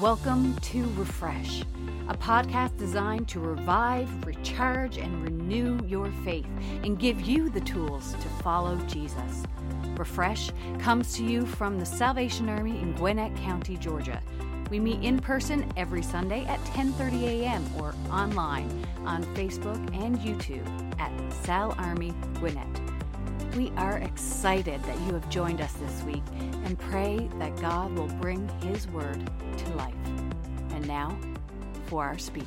Welcome to Refresh, a podcast designed to revive, recharge, and renew your faith and give you the tools to follow Jesus. Refresh comes to you from the Salvation Army in Gwinnett County, Georgia. We meet in person every Sunday at 10:30 a.m. or online on Facebook and YouTube at Sal Army Gwinnett. We are excited that you have joined us this week and pray that God will bring His Word to life. And now for our speaker.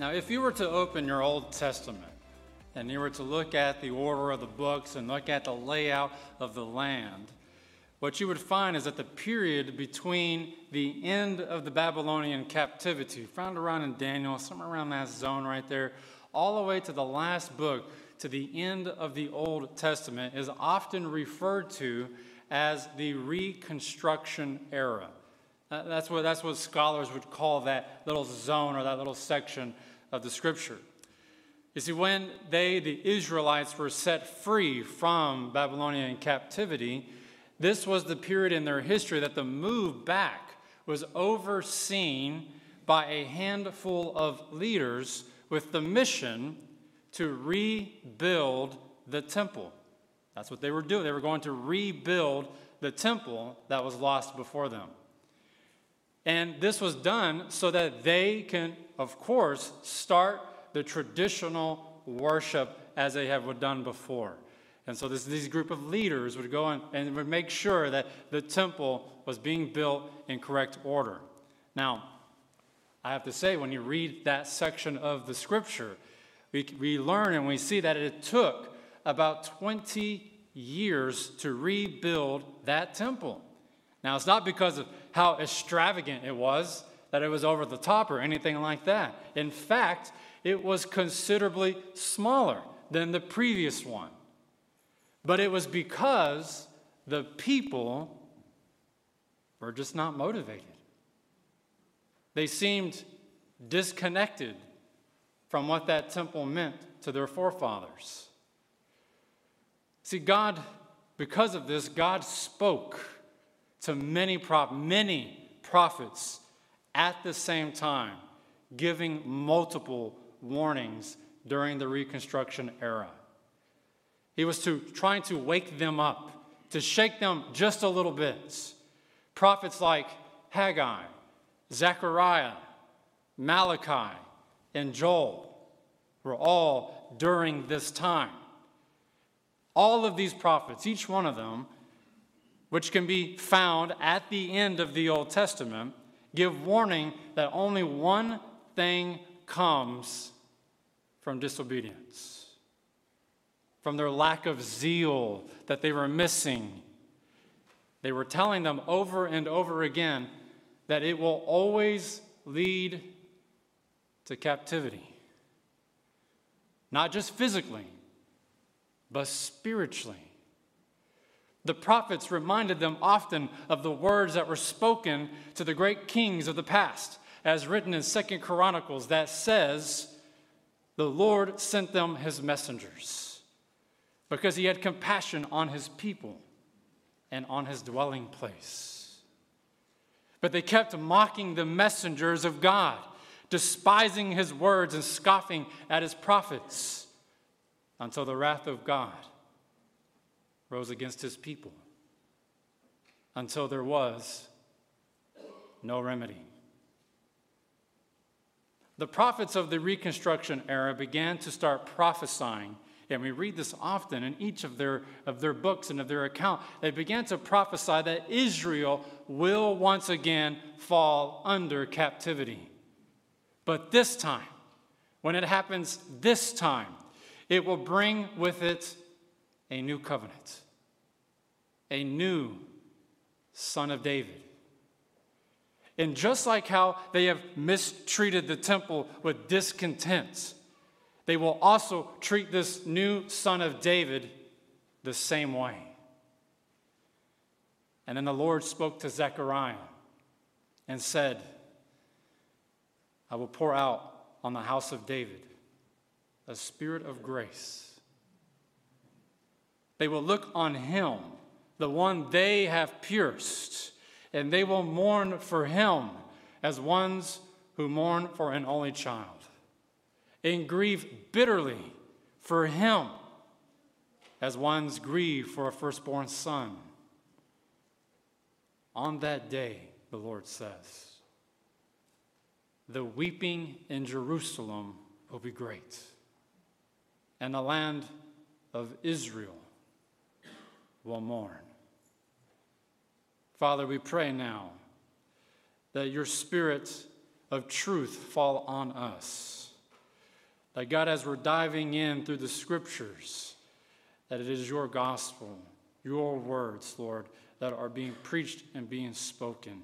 Now, if you were to open your Old Testament and you were to look at the order of the books and look at the layout of the land, what you would find is that the period between the end of the Babylonian captivity, found around in Daniel, somewhere around that zone right there, all the way to the last book, to the end of the Old Testament, is often referred to as the Reconstruction era. That's what, that's what scholars would call that little zone or that little section of the scripture. You see, when they, the Israelites, were set free from Babylonian captivity, this was the period in their history that the move back was overseen by a handful of leaders with the mission to rebuild the temple. That's what they were doing. They were going to rebuild the temple that was lost before them. And this was done so that they can, of course, start the traditional worship as they have done before. And so this, these group of leaders would go in and would make sure that the temple was being built in correct order. Now, I have to say, when you read that section of the scripture, we, we learn and we see that it took about 20 years to rebuild that temple. Now, it's not because of how extravagant it was, that it was over the top or anything like that. In fact, it was considerably smaller than the previous one. But it was because the people were just not motivated. They seemed disconnected from what that temple meant to their forefathers. See, God, because of this, God spoke to many, prop- many prophets at the same time, giving multiple warnings during the Reconstruction era. He was to, trying to wake them up, to shake them just a little bit. Prophets like Haggai, Zechariah, Malachi, and Joel were all during this time. All of these prophets, each one of them, which can be found at the end of the Old Testament, give warning that only one thing comes from disobedience, from their lack of zeal that they were missing. They were telling them over and over again that it will always lead to captivity. Not just physically, but spiritually. The prophets reminded them often of the words that were spoken to the great kings of the past, as written in Second Chronicles, that says, The Lord sent them his messengers because he had compassion on his people and on his dwelling place. But they kept mocking the messengers of God, despising his words and scoffing at his prophets until the wrath of God rose against his people, until there was no remedy. The prophets of the Reconstruction era began to start prophesying and we read this often in each of their, of their books and of their account. They began to prophesy that Israel will once again fall under captivity. But this time, when it happens this time, it will bring with it a new covenant, a new son of David. And just like how they have mistreated the temple with discontent, they will also treat this new son of David the same way. And then the Lord spoke to Zechariah and said, I will pour out on the house of David a spirit of grace. They will look on him the one they have pierced, and they will mourn for him as ones who mourn for an only child, and grieve bitterly for him as ones grieve for a firstborn son. On that day, the Lord says, the weeping in Jerusalem will be great, and the land of Israel will mourn. Father, we pray now that your spirit of truth fall on us. That God, as we're diving in through the scriptures, that it is your gospel, your words, Lord, that are being preached and being spoken.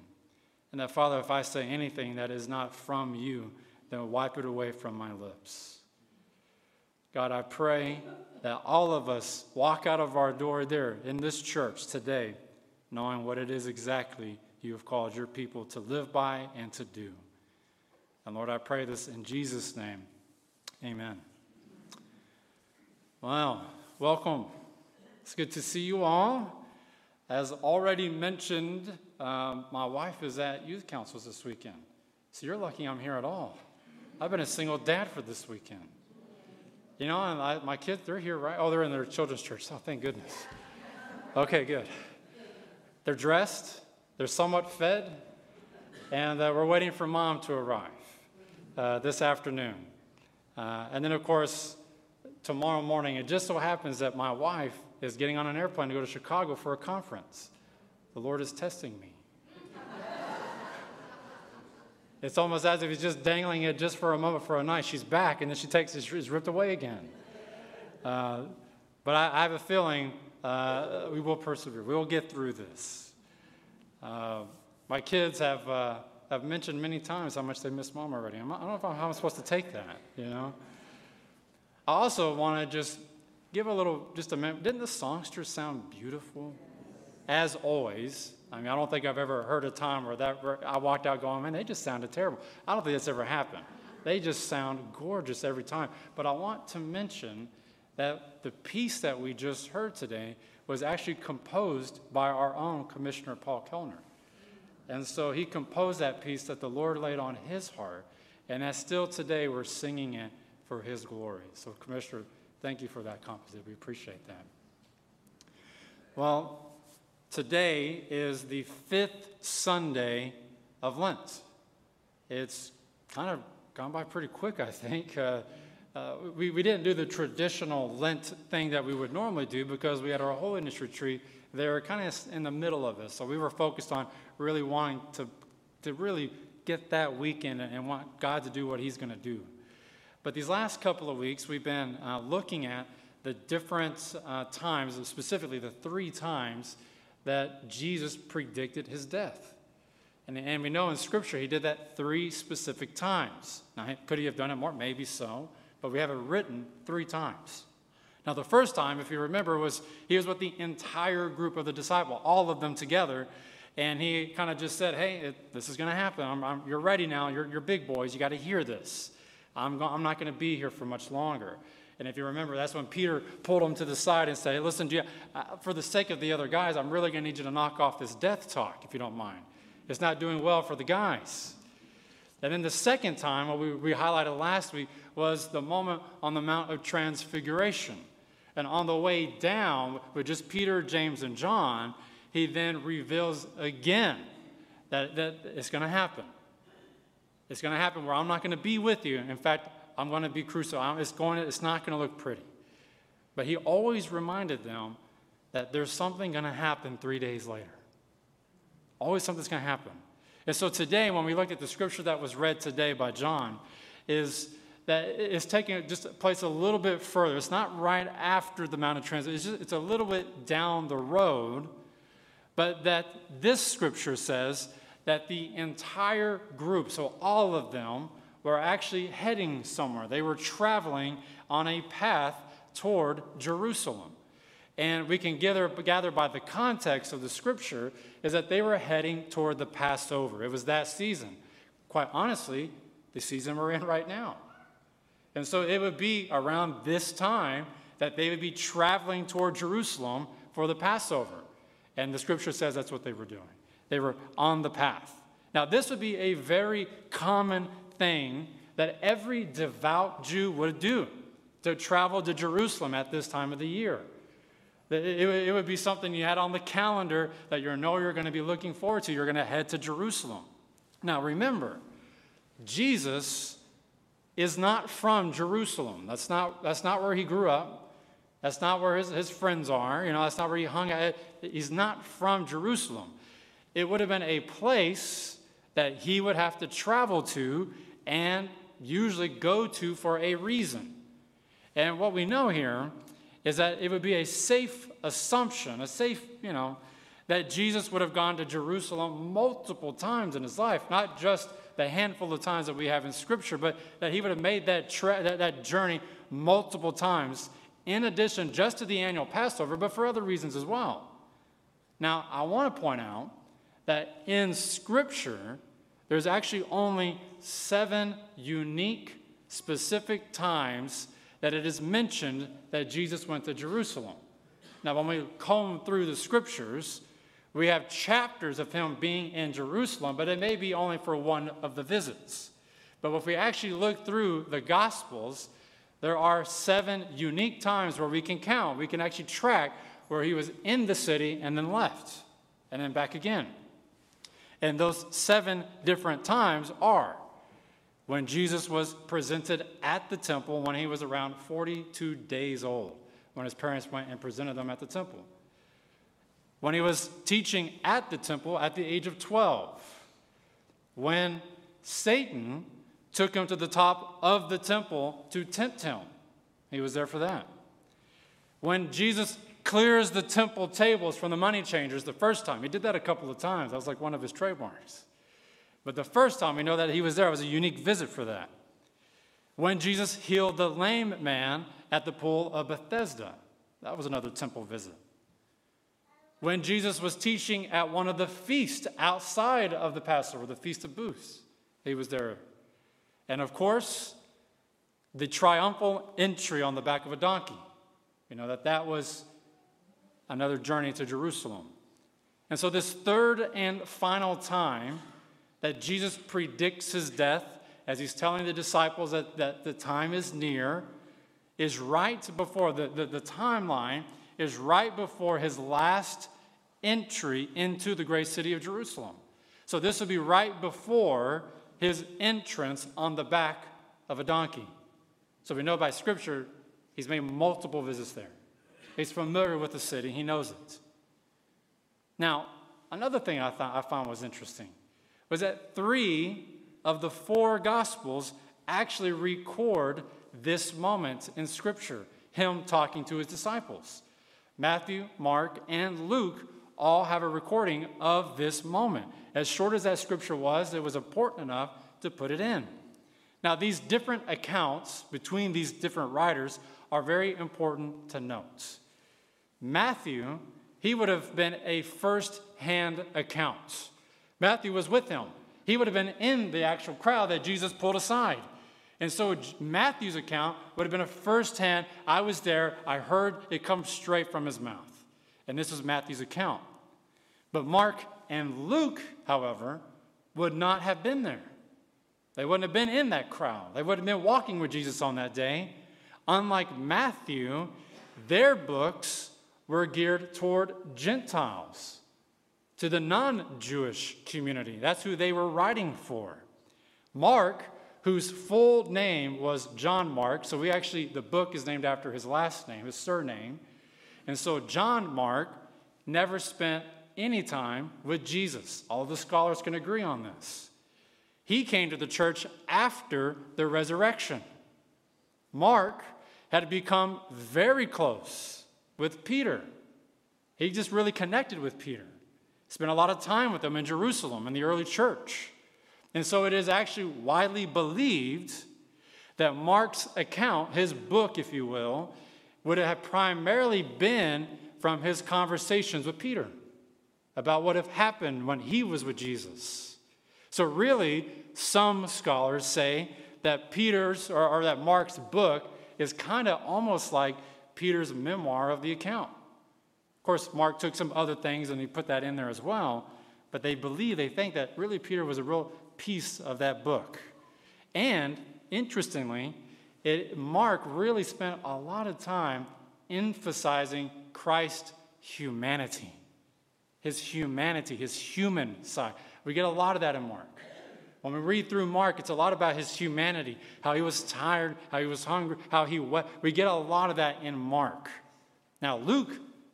And that, Father, if I say anything that is not from you, then wipe it away from my lips. God, I pray that all of us walk out of our door there in this church today knowing what it is exactly you have called your people to live by and to do. And Lord, I pray this in Jesus' name. Amen. Well, welcome. It's good to see you all. As already mentioned, um, my wife is at youth councils this weekend. So you're lucky I'm here at all. I've been a single dad for this weekend. You know, and I, my kids, they're here, right? Oh, they're in their children's church. Oh, thank goodness. Okay, good. They're dressed, they're somewhat fed, and uh, we're waiting for mom to arrive uh, this afternoon. Uh, and then, of course, tomorrow morning, it just so happens that my wife is getting on an airplane to go to Chicago for a conference. The Lord is testing me. It's almost as if he's just dangling it just for a moment for a night. She's back, and then she takes it, it's ripped away again. Uh, but I, I, have a feeling uh, we will persevere. We will get through this. Uh, my kids have, uh, have mentioned many times how much they miss mom already. I do not know how I'm supposed to take that, you know? I also want to just give a little, just a minute. Didn't the songster sound beautiful? As always. I mean, I don't think I've ever heard a time where that I walked out going, man, they just sounded terrible. I don't think that's ever happened. They just sound gorgeous every time. But I want to mention that the piece that we just heard today was actually composed by our own Commissioner Paul Kellner. And so he composed that piece that the Lord laid on his heart, and that still today we're singing it for his glory. So, Commissioner, thank you for that composition. We appreciate that. Well, Today is the fifth Sunday of Lent. It's kind of gone by pretty quick, I think. Uh, uh, we, we didn't do the traditional Lent thing that we would normally do because we had our holiness retreat there kind of in the middle of this. So we were focused on really wanting to, to really get that weekend and want God to do what He's going to do. But these last couple of weeks, we've been uh, looking at the different uh, times, specifically the three times that Jesus predicted his death. And, and we know in Scripture he did that three specific times. Now, could he have done it more? Maybe so. But we have it written three times. Now, the first time, if you remember, was he was with the entire group of the disciple, all of them together. And he kind of just said, Hey, it, this is going to happen. I'm, I'm, you're ready now. You're, you're big boys. You got to hear this. I'm, go- I'm not going to be here for much longer. And if you remember, that's when Peter pulled him to the side and said, hey, Listen, you, uh, for the sake of the other guys, I'm really going to need you to knock off this death talk, if you don't mind. It's not doing well for the guys. And then the second time, what we, we highlighted last week, was the moment on the Mount of Transfiguration. And on the way down, with just Peter, James, and John, he then reveals again that, that it's going to happen. It's going to happen where I'm not going to be with you. In fact, I'm going to be crucified. It's, going to, it's not going to look pretty. But he always reminded them that there's something going to happen three days later. Always something's going to happen. And so today, when we look at the scripture that was read today by John, is that it's taking just place a little bit further. It's not right after the Mount of Transit, it's, just, it's a little bit down the road. But that this scripture says that the entire group, so all of them, were actually heading somewhere. They were traveling on a path toward Jerusalem. And we can gather, gather by the context of the scripture is that they were heading toward the Passover. It was that season. Quite honestly, the season we're in right now. And so it would be around this time that they would be traveling toward Jerusalem for the Passover. And the scripture says that's what they were doing. They were on the path. Now, this would be a very common thing that every devout Jew would do to travel to Jerusalem at this time of the year. It would be something you had on the calendar that you know you're going to be looking forward to. You're going to head to Jerusalem. Now, remember, Jesus is not from Jerusalem. That's not, that's not where he grew up. That's not where his, his friends are. You know, that's not where he hung out. He's not from Jerusalem. It would have been a place that he would have to travel to and usually go to for a reason. And what we know here is that it would be a safe assumption, a safe, you know, that Jesus would have gone to Jerusalem multiple times in his life, not just the handful of times that we have in Scripture, but that he would have made that, tra- that, that journey multiple times, in addition just to the annual Passover, but for other reasons as well. Now, I want to point out that in Scripture, there's actually only seven unique, specific times that it is mentioned that Jesus went to Jerusalem. Now, when we comb through the scriptures, we have chapters of him being in Jerusalem, but it may be only for one of the visits. But if we actually look through the Gospels, there are seven unique times where we can count. We can actually track where he was in the city and then left, and then back again. And those seven different times are when Jesus was presented at the temple when he was around 42 days old, when his parents went and presented them at the temple. When he was teaching at the temple at the age of 12. When Satan took him to the top of the temple to tempt him. He was there for that. When Jesus clears the temple tables from the money changers the first time, he did that a couple of times. That was like one of his trademarks. But the first time we know that he was there, it was a unique visit for that. When Jesus healed the lame man at the pool of Bethesda, that was another temple visit. When Jesus was teaching at one of the feasts outside of the Passover, the Feast of Booths, he was there. And of course, the triumphal entry on the back of a donkey. You know, that that was another journey to Jerusalem. And so, this third and final time, that Jesus predicts his death as he's telling the disciples that, that the time is near, is right before the, the, the timeline is right before his last entry into the great city of Jerusalem. So this would be right before his entrance on the back of a donkey. So we know by scripture he's made multiple visits there. He's familiar with the city, he knows it. Now, another thing I, thought, I found was interesting was that three of the four Gospels actually record this moment in Scripture, him talking to his disciples. Matthew, Mark, and Luke all have a recording of this moment. As short as that scripture was, it was important enough to put it in. Now, these different accounts between these different writers are very important to note. Matthew, he would have been a first hand account. Matthew was with him. He would have been in the actual crowd that Jesus pulled aside. And so Matthew's account would have been a firsthand, I was there, I heard it come straight from his mouth. And this is Matthew's account. But Mark and Luke, however, would not have been there. They wouldn't have been in that crowd. They wouldn't have been walking with Jesus on that day. Unlike Matthew, their books were geared toward Gentiles to the non Jewish community. That's who they were writing for. Mark, whose full name was John Mark, so we actually, the book is named after his last name, his surname. And so John Mark never spent any time with Jesus. All the scholars can agree on this. He came to the church after the resurrection. Mark had become very close with Peter. He just really connected with Peter spent a lot of time with them in Jerusalem in the early church. And so it is actually widely believed that Mark's account, his book, if you will, would have primarily been from his conversations with Peter about what had happened when he was with Jesus. So, really, some scholars say that Peter's or, or that Mark's book is kind of almost like Peter's memoir of the account. Of course, Mark took some other things and he put that in there as well, but they believe, they think that really Peter was a real piece of that book. And interestingly, it, Mark really spent a lot of time emphasizing Christ's humanity, his humanity, his human side. We get a lot of that in Mark. When we read through Mark, it's a lot about his humanity, how he was tired, how he was hungry, how he wept. We get a lot of that in Mark. Now, Luke,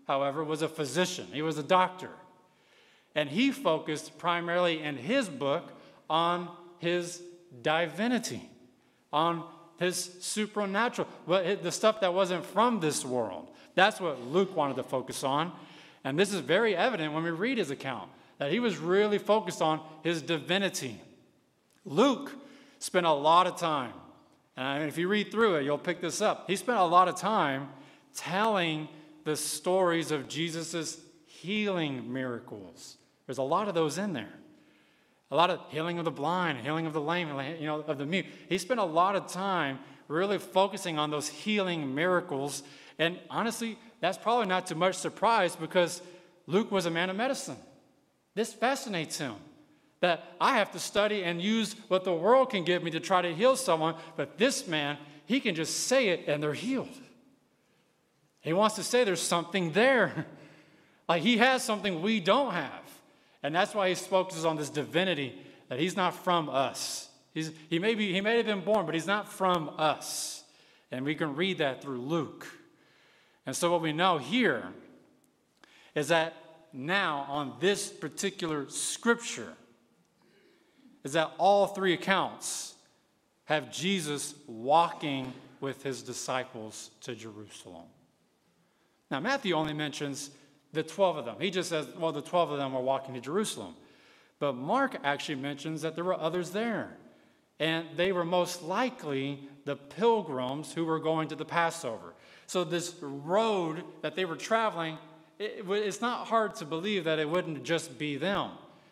however, was a physician, he was a doctor. And he focused primarily in his book on his divinity, on his supernatural, the stuff that wasn't from this world. That's what Luke wanted to focus on. And this is very evident when we read his account that he was really focused on his divinity. Luke spent a lot of time, and if you read through it, you'll pick this up. He spent a lot of time telling the stories of Jesus' healing miracles. There's a lot of those in there. A lot of healing of the blind, healing of the lame, you know, of the mute. He spent a lot of time really focusing on those healing miracles. And honestly, that's probably not too much surprise because Luke was a man of medicine. This fascinates him that I have to study and use what the world can give me to try to heal someone, but this man, he can just say it and they're healed. He wants to say there's something there. like he has something we don't have. And that's why he focuses on this divinity that he's not from us. He's, he, may be, he may have been born, but he's not from us. And we can read that through Luke. And so, what we know here is that now, on this particular scripture, is that all three accounts have Jesus walking with his disciples to Jerusalem. Now, Matthew only mentions the 12 of them. He just says, well, the 12 of them were walking to Jerusalem. But Mark actually mentions that there were others there. And they were most likely the pilgrims who were going to the Passover. So, this road that they were traveling, it, it's not hard to believe that it wouldn't just be them.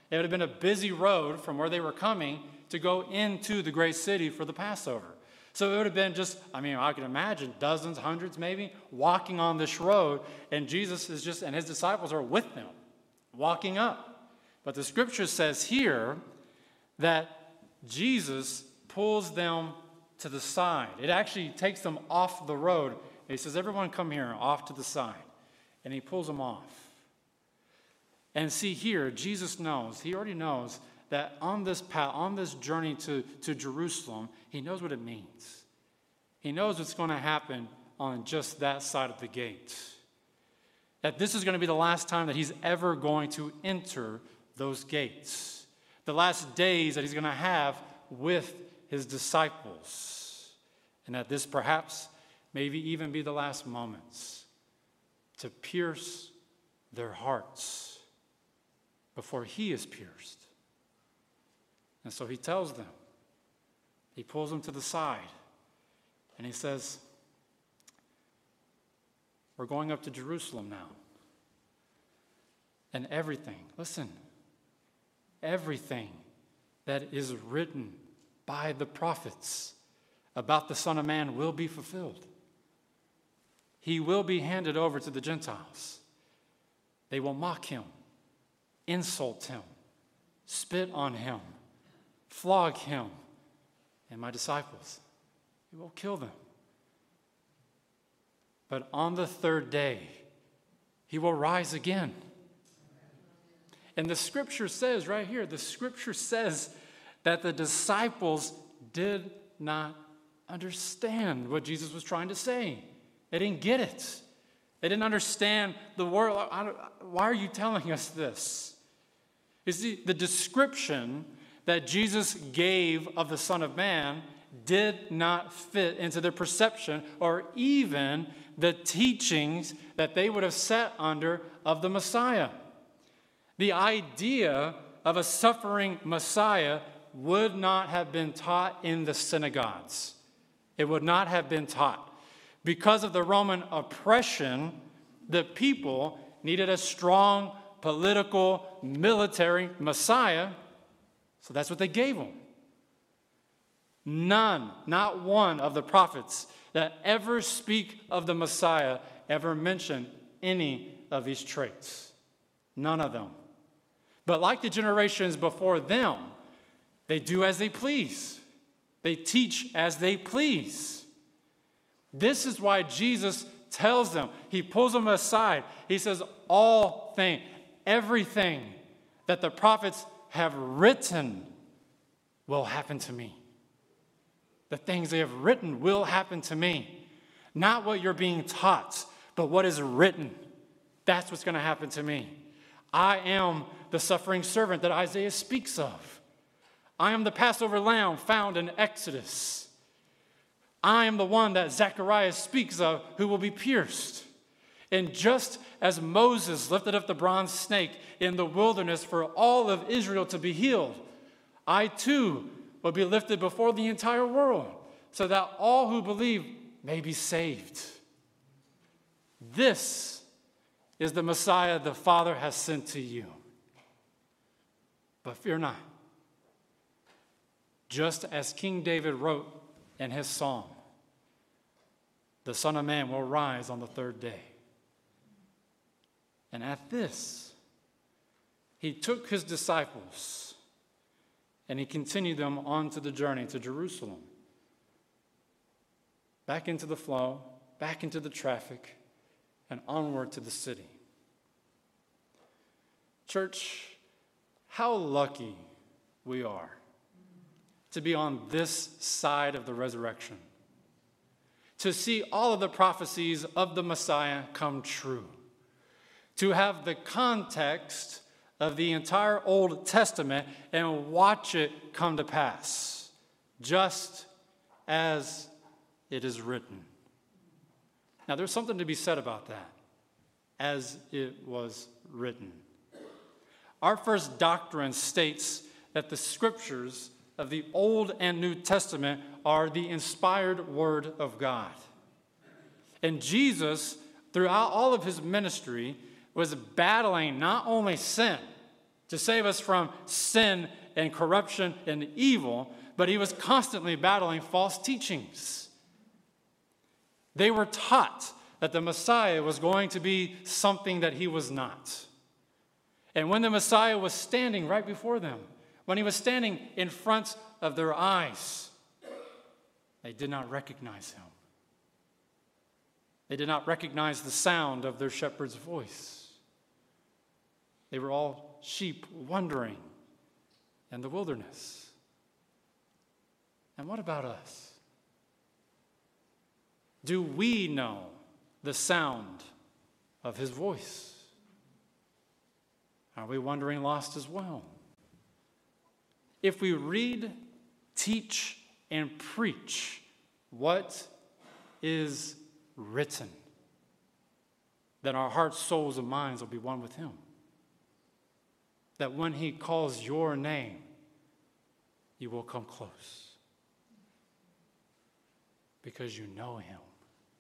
It would have been a busy road from where they were coming to go into the great city for the Passover. So it would have been just, I mean, I can imagine dozens, hundreds maybe, walking on this road, and Jesus is just, and his disciples are with them, walking up. But the scripture says here that Jesus pulls them to the side. It actually takes them off the road. He says, Everyone come here, off to the side. And he pulls them off. And see here, Jesus knows, he already knows that on this path, on this journey to, to Jerusalem, he knows what it means. He knows what's going to happen on just that side of the gate. That this is going to be the last time that he's ever going to enter those gates. The last days that he's going to have with his disciples. And that this perhaps maybe even be the last moments to pierce their hearts before he is pierced. And so he tells them, he pulls them to the side, and he says, We're going up to Jerusalem now. And everything, listen, everything that is written by the prophets about the Son of Man will be fulfilled. He will be handed over to the Gentiles. They will mock him, insult him, spit on him flog him and my disciples. He will kill them. But on the third day, he will rise again. And the scripture says right here, the scripture says that the disciples did not understand what Jesus was trying to say. They didn't get it. They didn't understand the word. Why are you telling us this? You see, the description that Jesus gave of the Son of Man did not fit into their perception or even the teachings that they would have sat under of the Messiah. The idea of a suffering Messiah would not have been taught in the synagogues. It would not have been taught. Because of the Roman oppression, the people needed a strong political, military Messiah so that's what they gave him. None, not one of the prophets that ever speak of the Messiah ever mention any of these traits. None of them. But like the generations before them, they do as they please. They teach as they please. This is why Jesus tells them, he pulls them aside. He says, All things, everything that the prophets have written will happen to me. The things they have written will happen to me. Not what you're being taught, but what is written. That's what's going to happen to me. I am the suffering servant that Isaiah speaks of. I am the Passover lamb found in Exodus. I am the one that Zechariah speaks of who will be pierced. And just as Moses lifted up the bronze snake in the wilderness for all of Israel to be healed, I too will be lifted before the entire world so that all who believe may be saved. This is the Messiah the Father has sent to you. But fear not. Just as King David wrote in his psalm, the Son of Man will rise on the third day. And at this, he took his disciples and he continued them on to the journey to Jerusalem. Back into the flow, back into the traffic, and onward to the city. Church, how lucky we are to be on this side of the resurrection, to see all of the prophecies of the Messiah come true, to have the context of the entire Old Testament and watch it come to pass, just as it is written. Now, there's something to be said about that, as it was written. Our first doctrine states that the scriptures of the Old and New Testament are the inspired Word of God. And Jesus, throughout all of his ministry, was battling not only sin to save us from sin and corruption and evil, but he was constantly battling false teachings. They were taught that the Messiah was going to be something that he was not. And when the Messiah was standing right before them, when he was standing in front of their eyes, they did not recognize him. They did not recognize the sound of their shepherd's voice. They were all sheep wandering in the wilderness. And what about us? Do we know the sound of his voice? Are we wandering lost as well? If we read, teach, and preach what is written, then our hearts, souls, and minds will be one with Him. That when He calls your name, you will come close because you know Him.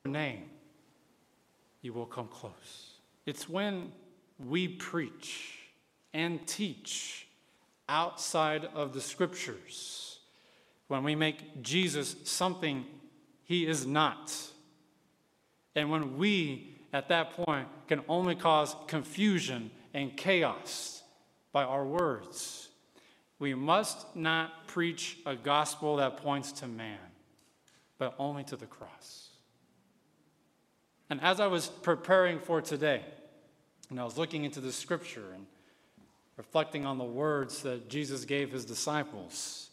Your name, you will come close. It's when we preach and teach outside of the scriptures, when we make Jesus something he is not, and when we at that point can only cause confusion and chaos by our words, we must not preach a gospel that points to man, but only to the cross. And as I was preparing for today, and I was looking into the scripture and reflecting on the words that Jesus gave his disciples.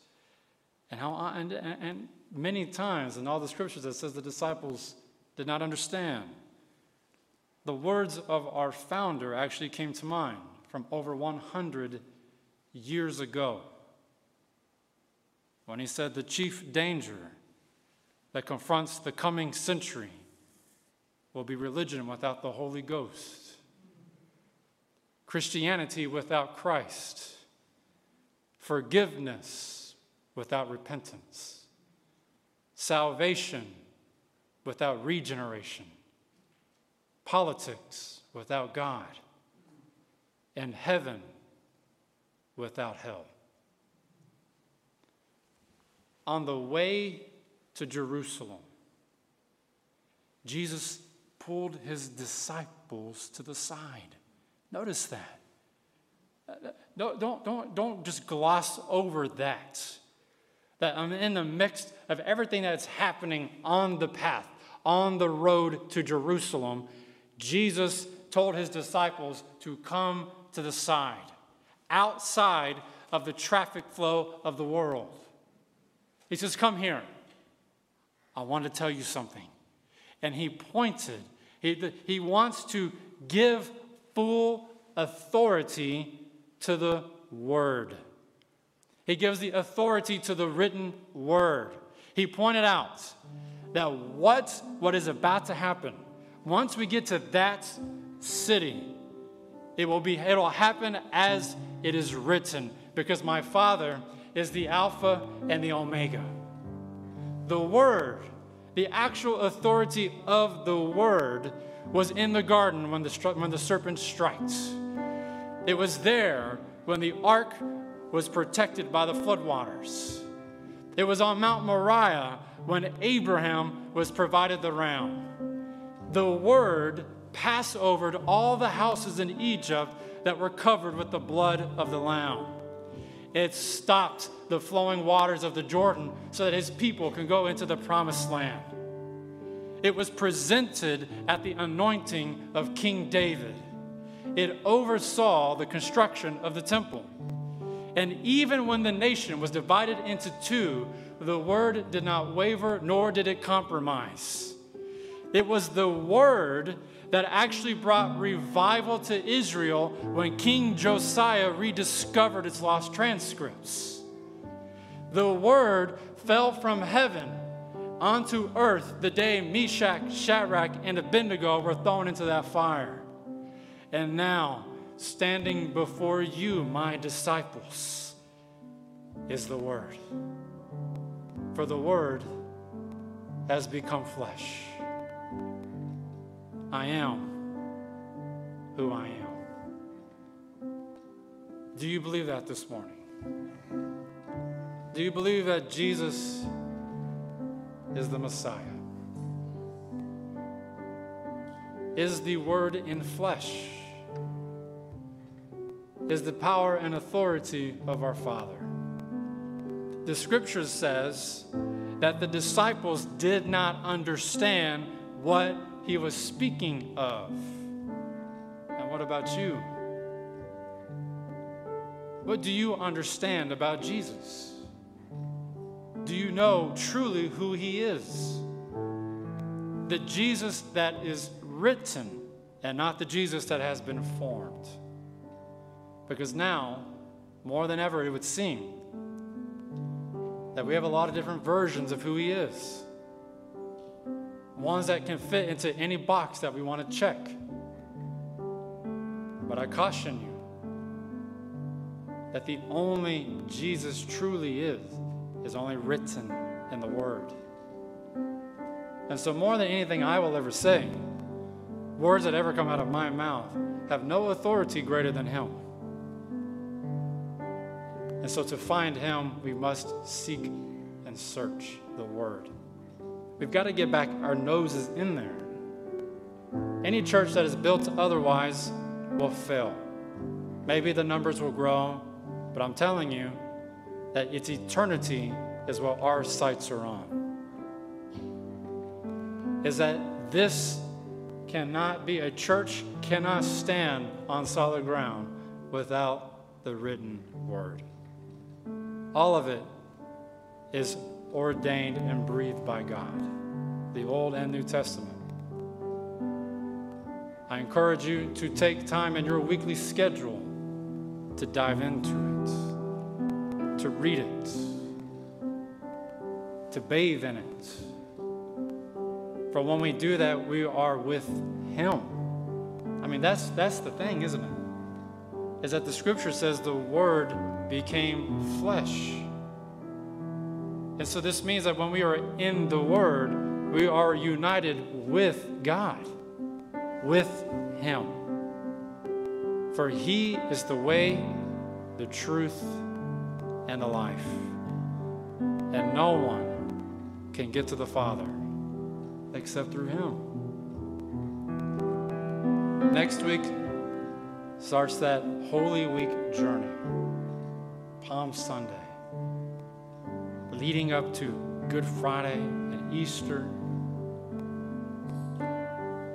And how uh, and, and many times in all the scriptures it says the disciples did not understand. The words of our founder actually came to mind from over 100 years ago when he said the chief danger that confronts the coming century will be religion without the Holy Ghost. Christianity without Christ, forgiveness without repentance, salvation without regeneration, politics without God, and heaven without hell. On the way to Jerusalem, Jesus pulled his disciples to the side. Notice that. Don't, don't, don't, don't just gloss over that. That I'm in the midst of everything that's happening on the path, on the road to Jerusalem. Jesus told his disciples to come to the side, outside of the traffic flow of the world. He says, Come here. I want to tell you something. And he pointed, he, he wants to give full authority to the Word. He gives the authority to the written Word. He pointed out that what, what is about to happen, once we get to that city, it will be it'll happen as it is written, because my Father is the Alpha and the Omega. The Word, the actual authority of the Word, was in the garden when the, when the serpent strikes. It was there when the ark was protected by the floodwaters. It was on Mount Moriah when Abraham was provided the ram. The word passed over to all the houses in Egypt that were covered with the blood of the lamb. It stopped the flowing waters of the Jordan so that his people can go into the promised land. It was presented at the anointing of King David it oversaw the construction of the temple. And even when the nation was divided into two, the word did not waver nor did it compromise. It was the word that actually brought revival to Israel when King Josiah rediscovered its lost transcripts. The word fell from heaven onto earth the day Meshach, Shadrach, and Abednego were thrown into that fire. And now, standing before you, my disciples, is the Word. For the Word has become flesh. I am who I am. Do you believe that this morning? Do you believe that Jesus is the Messiah? Is the Word in flesh? is the power and authority of our Father. The scripture says that the disciples did not understand what he was speaking of. And what about you? What do you understand about Jesus? Do you know truly who he is? The Jesus that is written and not the Jesus that has been formed. Because now, more than ever, it would seem that we have a lot of different versions of who He is. Ones that can fit into any box that we want to check. But I caution you that the only Jesus truly is, is only written in the Word. And so, more than anything I will ever say, words that ever come out of my mouth have no authority greater than Him. And so to find Him, we must seek and search the Word. We've got to get back our noses in there. Any church that is built otherwise will fail. Maybe the numbers will grow, but I'm telling you that its eternity is what our sights are on. Is that this cannot be, a church cannot stand on solid ground without the written word. All of it is ordained and breathed by God, the Old and New Testament. I encourage you to take time in your weekly schedule to dive into it, to read it, to bathe in it. For when we do that, we are with Him. I mean, that's, that's the thing, isn't it? Is that the scripture says the Word became flesh. And so this means that when we are in the Word, we are united with God, with Him. For He is the way, the truth, and the life. And no one can get to the Father except through Him. Next week starts that Holy Week journey, Palm Sunday, leading up to Good Friday and Easter.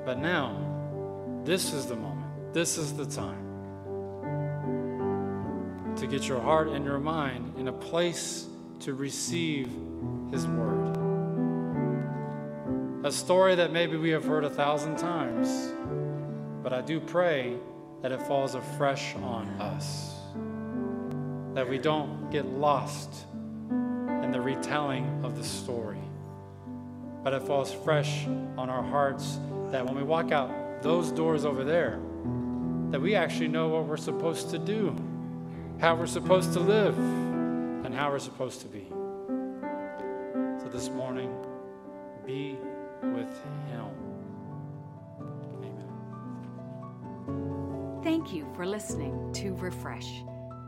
But now, this is the moment, this is the time to get your heart and your mind in a place to receive His Word. A story that maybe we have heard a thousand times, but I do pray that it falls afresh on us, that we don't get lost in the retelling of the story, but it falls fresh on our hearts that when we walk out those doors over there, that we actually know what we're supposed to do how we're supposed to live, and how we're supposed to be. So this morning, be with Him. Amen. Thank you for listening to Refresh.